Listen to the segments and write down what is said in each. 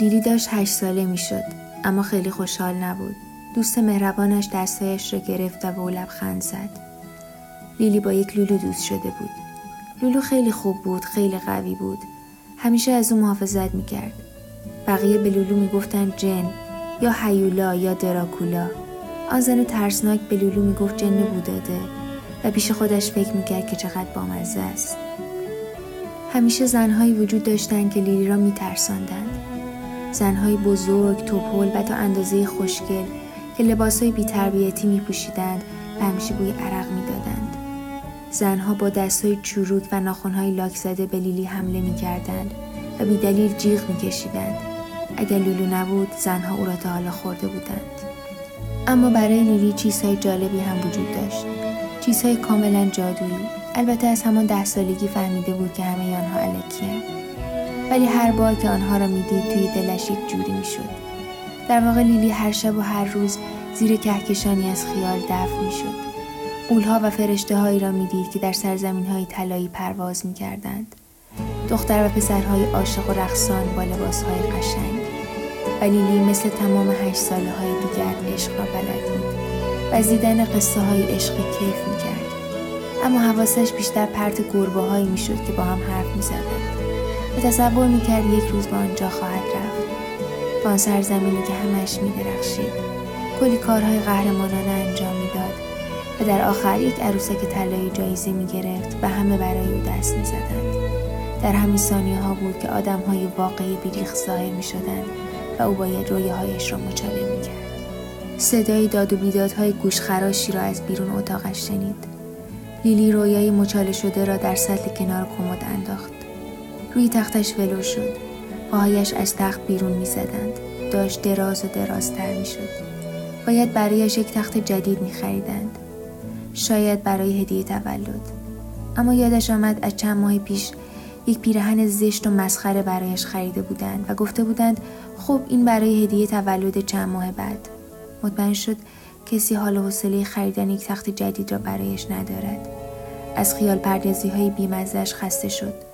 لیلی داشت هشت ساله می‌شد اما خیلی خوشحال نبود. دوست مهربانش دستایش را گرفت و به او لبخند زد. لیلی با یک لولو دوست شده بود. لولو خیلی خوب بود خیلی قوی بود. همیشه از او محافظت می‌کرد. بقیه به لولو می‌گفتند جن یا هیولا یا دراکولا. آن زن ترسناک به لولو می‌گفت جن بوداده و پیش خودش فکر می‌کرد که چقدر بامزه است. همیشه زنهایی وجود داشتند که لیلی را میترساندند. زنهای بزرگ، توپل و تا اندازه خوشگل که لباسهای بیتربیتی می پوشیدند و همیشه بوی عرق می دادند. زنها با دستهای چروک و ناخونهای لاک زده به لیلی حمله می کردند و بیدلیل جیغ می کشیدند. اگر لولو نبود زنها او را تا حالا خورده بودند. اما برای لیلی چیزهای جالبی هم وجود داشت. چیزهای کاملا جادویی. البته از همان ده سالگی فهمیده بود که همه آنها علکیه. ولی هر بار که آنها را می‌دید توی دلش یک جوری می‌شد. در واقع لیلی هر شب و هر روز زیر کهکشانی از خیال دفن می‌شد. قولها و فرشته هایی را می‌دید که در سرزمین های طلایی پرواز می‌کردند. دختر و پسرهای عاشق و رقصان با لباس های قشنگ. و لیلی مثل تمام هشت ساله های دیگر عشق را بلد بود و از دیدن قصه های عشق کیف می‌کرد. اما حواسش بیشتر پرت گربه هایی می‌شد که با هم حرف می‌زدند. تصور می‌کرد یک روز به آنجا خواهد رفت به آن سرزمینی که همش میدرخشید کلی کارهای قهرمانانه انجام می‌داد و در آخر یک عروسک طلایی جایزه می‌گرفت و همه برای او دست می‌زدند در همین ثانیه ها بود که آدم های واقعی بیریخ ظاهر می و او باید رویاهایش را مچاله می کرد. صدای داد و بیدادهای گوشخراشی را از بیرون اتاقش شنید. لیلی رویای مچاله شده را در سطل کنار کمد انداخت. روی تختش ولو شد پاهایش از تخت بیرون می زدند. داشت دراز و درازتر می شد. باید برایش یک تخت جدید می خریدند. شاید برای هدیه تولد. اما یادش آمد از چند ماه پیش یک پیرهن زشت و مسخره برایش خریده بودند و گفته بودند خب این برای هدیه تولد چند ماه بعد. مطمئن شد کسی حال و حوصله خریدن یک تخت جدید را برایش ندارد. از خیال پردازی های بیمزش خسته شد.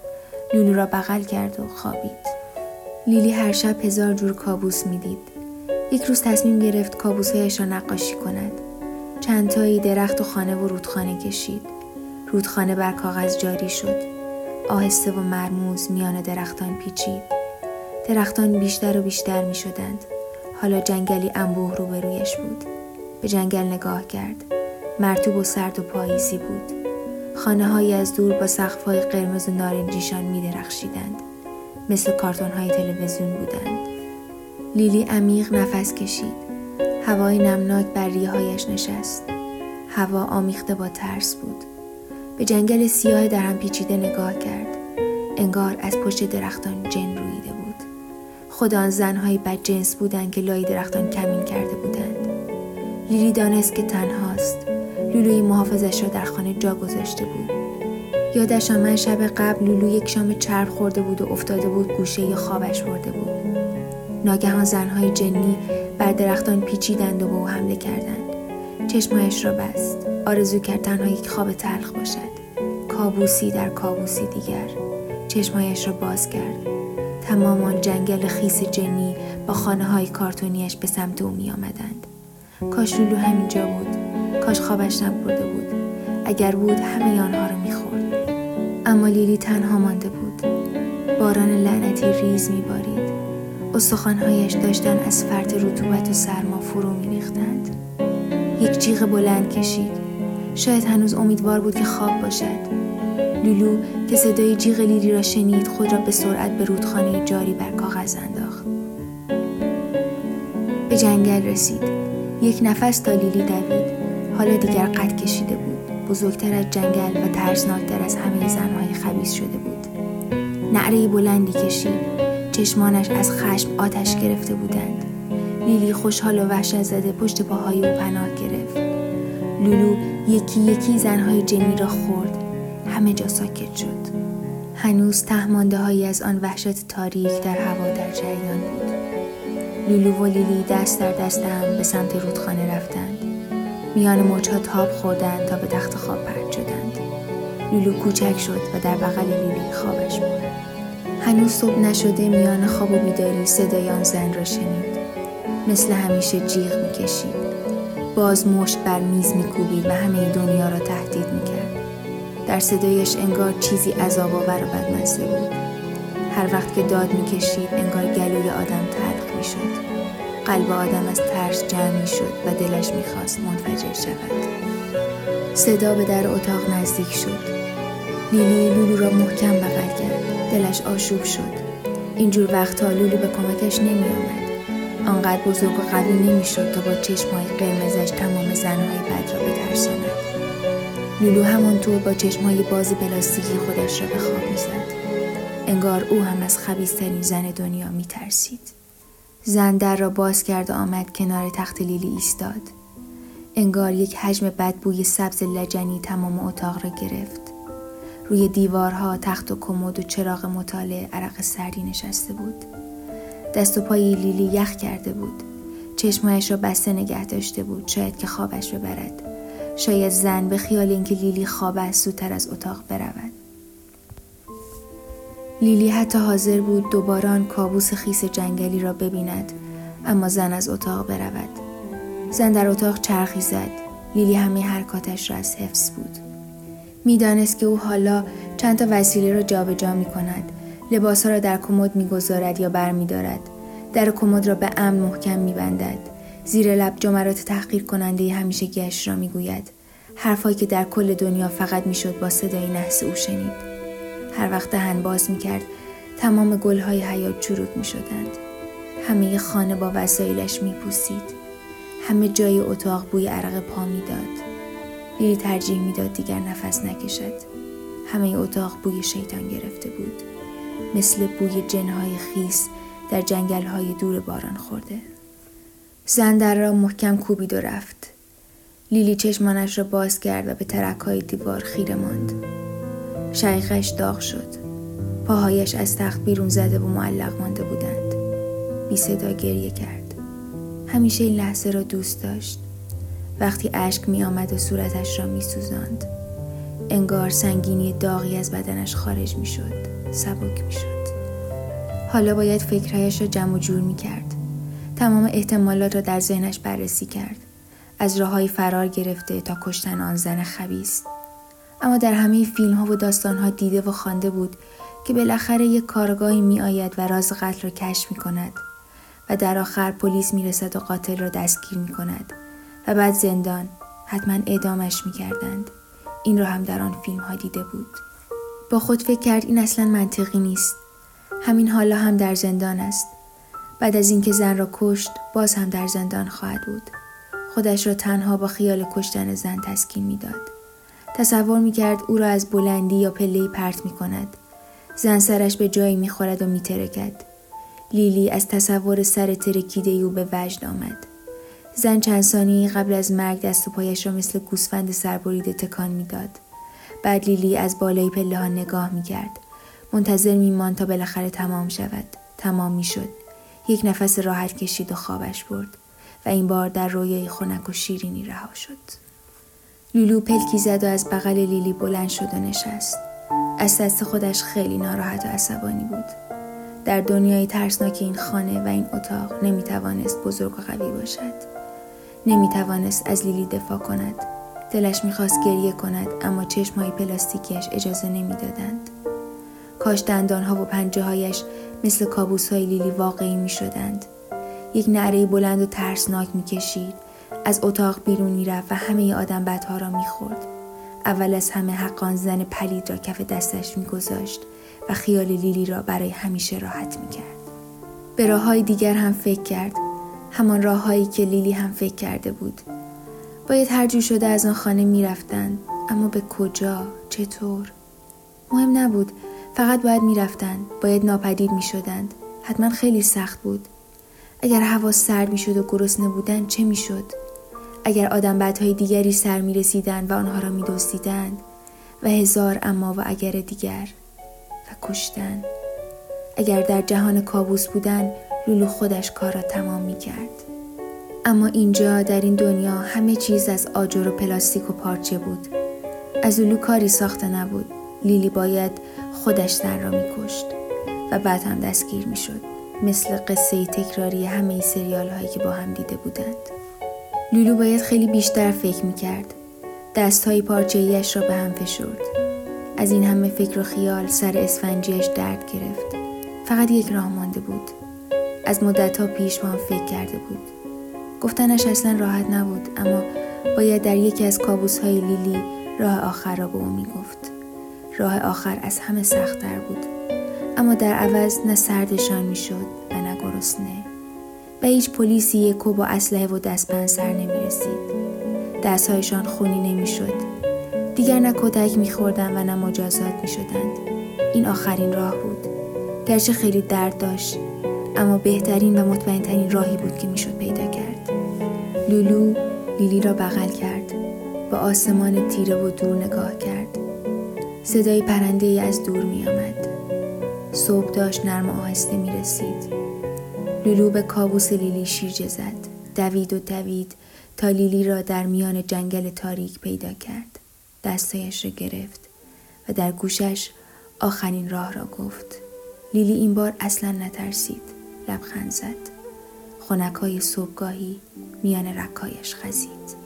لولو را بغل کرد و خوابید. لیلی هر شب هزار جور کابوس می‌دید. یک روز تصمیم گرفت کابوسهایش را نقاشی کند. چند تایی درخت و خانه و رودخانه کشید. رودخانه بر کاغذ جاری شد. آهسته و مرموز میان درختان پیچید. درختان بیشتر و بیشتر می شدند. حالا جنگلی انبوه روبرویش بود. به جنگل نگاه کرد. مرتوب و سرد و پاییزی بود. خانه های از دور با سقف قرمز و نارنجیشان می درخشیدند. مثل کارتون های تلویزیون بودند. لیلی عمیق نفس کشید. هوای نمناک بر ریه هایش نشست. هوا آمیخته با ترس بود. به جنگل سیاه در هم پیچیده نگاه کرد. انگار از پشت درختان جن رویده بود. خود آن بد جنس بودند که لای درختان کمین کرده بودند. لیلی دانست که تنهاست لولوی محافظش را در خانه جا گذاشته بود. یادش آمد شب قبل لولو یک شام چرب خورده بود و افتاده بود گوشه خوابش برده بود. ناگهان زنهای جنی بر درختان پیچیدند و به او حمله کردند. چشمایش را بست. آرزو کرد تنها یک خواب تلخ باشد. کابوسی در کابوسی دیگر. چشمایش را باز کرد. تمام آن جنگل خیس جنی با خانه های کارتونیش به سمت او می آمدند. کاش لولو همینجا بود. کاش خوابش نبرده بود. اگر بود همه آنها را می‌خورد. اما لیلی تنها مانده بود. باران لعنتی ریز میبارید. استخوانهایش داشتن از فرط رطوبت و سرما فرو میریختند. یک جیغ بلند کشید. شاید هنوز امیدوار بود که خواب باشد. لولو که صدای جیغ لیلی را شنید خود را به سرعت به رودخانه جاری بر کاغذ انداخت. به جنگل رسید. یک نفس تا لیلی دوید. حالا دیگر قد کشیده بود. بزرگتر از جنگل و ترسناکتر از همه زنهای خبیس شده بود. نعره بلندی کشید. چشمانش از خشم آتش گرفته بودند. لیلی خوشحال و وحشت زده پشت پاهای او پناه گرفت. لولو یکی یکی زنهای جنی را خورد. همه جا ساکت شد. هنوز تهمانده هایی از آن وحشت تاریک در هوا در جریان بود. لولو و لیلی دست در دست هم به سمت رودخانه رفتند. میان موجها تاب خوردند تا به تخت خواب پرد شدند. لولو کوچک شد و در بغل لیلی خوابش برد هنوز صبح نشده میان خواب و بیداری صدای آن زن را شنید. مثل همیشه جیغ می‌کشید. باز مشت بر میز میکوبید و همه دنیا را تهدید می‌کرد. در صدایش انگار چیزی عذاب آور و بدمزه بود. هر وقت که داد می‌کشید انگار گلوی آدم تلخ می‌شد. قلب آدم از ترس جمع شد و دلش می‌خواست منفجر شود. صدا به در اتاق نزدیک شد. لیلی لولو را محکم بغل کرد. دلش آشوب شد. اینجور وقتها لولو به کمکش نمی آمد. آنقدر بزرگ و قوی نمی‌شد تا با چشمهای قرمزش تمام زنهای بد را بترساند. لولو همانطور با چشمهای باز پلاستیکی خودش را به خواب می‌زد. انگار او هم از خبیسترین زن دنیا میترسید. زن در را باز کرد و آمد کنار تخت لیلی ایستاد. انگار یک حجم بدبوی سبز لجنی تمام اتاق را گرفت. روی دیوارها تخت و کمد و چراغ مطالعه عرق سردی نشسته بود. دست و پای لیلی یخ کرده بود. چشمایش را بسته نگه داشته بود. شاید که خوابش ببرد. شاید زن به خیال اینکه لیلی خواب است زودتر از اتاق برود. لیلی حتی حاضر بود دوباره کابوس خیس جنگلی را ببیند اما زن از اتاق برود زن در اتاق چرخی زد لیلی همه حرکاتش را از حفظ بود می‌دانست که او حالا چند تا وسیله را جابجا می کند لباس را در کمد می‌گذارد یا بر می دارد. در کمد را به امن محکم می بندد. زیر لب جملات تحقیر کننده همیشه گشت را می گوید. حرفهایی که در کل دنیا فقط می‌شد با صدای نحس او شنید. هر وقت دهن باز می کرد تمام گلهای حیات چروک می شدند. همه خانه با وسایلش می پوسید. همه جای اتاق بوی عرق پا می‌داد. لیلی ترجیح می‌داد دیگر نفس نکشد. همه اتاق بوی شیطان گرفته بود. مثل بوی جنهای خیس در جنگلهای دور باران خورده. زن در را محکم کوبید و رفت. لیلی چشمانش را باز کرد و به ترک های دیوار خیره ماند. شقیقش داغ شد. پاهایش از تخت بیرون زده و معلق مانده بودند. بی صدا گریه کرد. همیشه این لحظه را دوست داشت. وقتی اشک می آمد و صورتش را می سوزند. انگار سنگینی داغی از بدنش خارج می شد. سبک می شد. حالا باید فکرهایش را جمع و جور می کرد. تمام احتمالات را در ذهنش بررسی کرد. از راههای فرار گرفته تا کشتن آن زن خبیست. اما در همه فیلم ها و داستان ها دیده و خوانده بود که بالاخره یک کارگاهی می آید و راز قتل را کشف می کند و در آخر پلیس می رسد و قاتل را دستگیر می کند و بعد زندان حتما اعدامش می کردند. این را هم در آن فیلم ها دیده بود. با خود فکر کرد این اصلا منطقی نیست. همین حالا هم در زندان است. بعد از اینکه زن را کشت باز هم در زندان خواهد بود. خودش را تنها با خیال کشتن زن تسکین می‌داد. تصور می کرد او را از بلندی یا پله پرت می کند. زن سرش به جایی می خورد و می ترکد. لیلی از تصور سر ترکیده او به وجد آمد. زن چند ثانیه قبل از مرگ دست و پایش را مثل گوسفند سربریده تکان می‌داد بعد لیلی از بالای پله ها نگاه می کرد. منتظر میمان تا بالاخره تمام شود. تمام می شد. یک نفس راحت کشید و خوابش برد و این بار در رویای خنک و شیرینی رها شد. لولو پلکی زد و از بغل لیلی بلند شد و نشست. از دست خودش خیلی ناراحت و عصبانی بود. در دنیای ترسناک این خانه و این اتاق نمی توانست بزرگ و قوی باشد. نمی توانست از لیلی دفاع کند. دلش می‌خواست گریه کند اما چشمهای پلاستیکیش اجازه نمی‌دادند. کاش دندانها و پنجه هایش مثل کابوس های لیلی واقعی می شدند. یک نعره بلند و ترسناک می کشید. از اتاق بیرون می رفت و همه آدم بدها را می خورد. اول از همه حقان زن پلید را کف دستش می گذاشت و خیال لیلی را برای همیشه راحت می کرد. به راه های دیگر هم فکر کرد. همان راههایی که لیلی هم فکر کرده بود. باید هر جو شده از آن خانه می رفتن. اما به کجا؟ چطور؟ مهم نبود. فقط باید می رفتن. باید ناپدید می شدند. حتما خیلی سخت بود. اگر هوا سرد می شد و گرسنه بودن چه می شد؟ اگر آدم بدهای دیگری سر می رسیدن و آنها را می دوستیدن و هزار اما و اگر دیگر و کشتن اگر در جهان کابوس بودن لولو خودش کار را تمام می کرد. اما اینجا در این دنیا همه چیز از آجر و پلاستیک و پارچه بود. از لولو کاری ساخته نبود. لیلی باید خودش سر را می کشت و بعد هم دستگیر می شد. مثل قصه تکراری همه سریال هایی که با هم دیده بودند. لولو باید خیلی بیشتر فکر می کرد. دست های پارچه را به هم فشرد. از این همه فکر و خیال سر اسفنجیش درد گرفت. فقط یک راه مانده بود. از مدت ها پیش با فکر کرده بود. گفتنش اصلا راحت نبود اما باید در یکی از کابوس های لیلی راه آخر را به او می گفت. راه آخر از همه سختتر بود. اما در عوض نه سردشان می شد و نه گرسنه. و هیچ پلیسی یکو با اسلحه و دستبند سر نمی رسید. دستهایشان خونی نمی شد. دیگر نه کتک می خوردن و نه مجازات می شدند. این آخرین راه بود. گرچه خیلی درد داشت اما بهترین و مطمئنترین راهی بود که می‌شد پیدا کرد. لولو لیلی را بغل کرد. با آسمان تیره و دور نگاه کرد. صدای پرنده ای از دور می آمد. صبح داشت نرم آهسته می رسید. لولو به کابوس لیلی شیرجه زد. دوید و دوید تا لیلی را در میان جنگل تاریک پیدا کرد. دستایش را گرفت و در گوشش آخرین راه را گفت. لیلی این بار اصلا نترسید. لبخند زد. خونکای صبحگاهی میان رکایش خزید.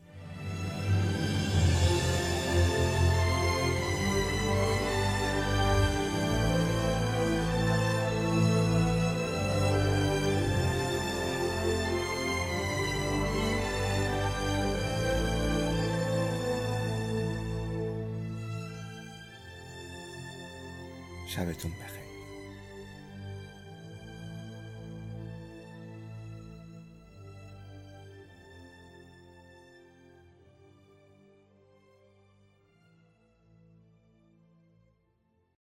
sabes un peje.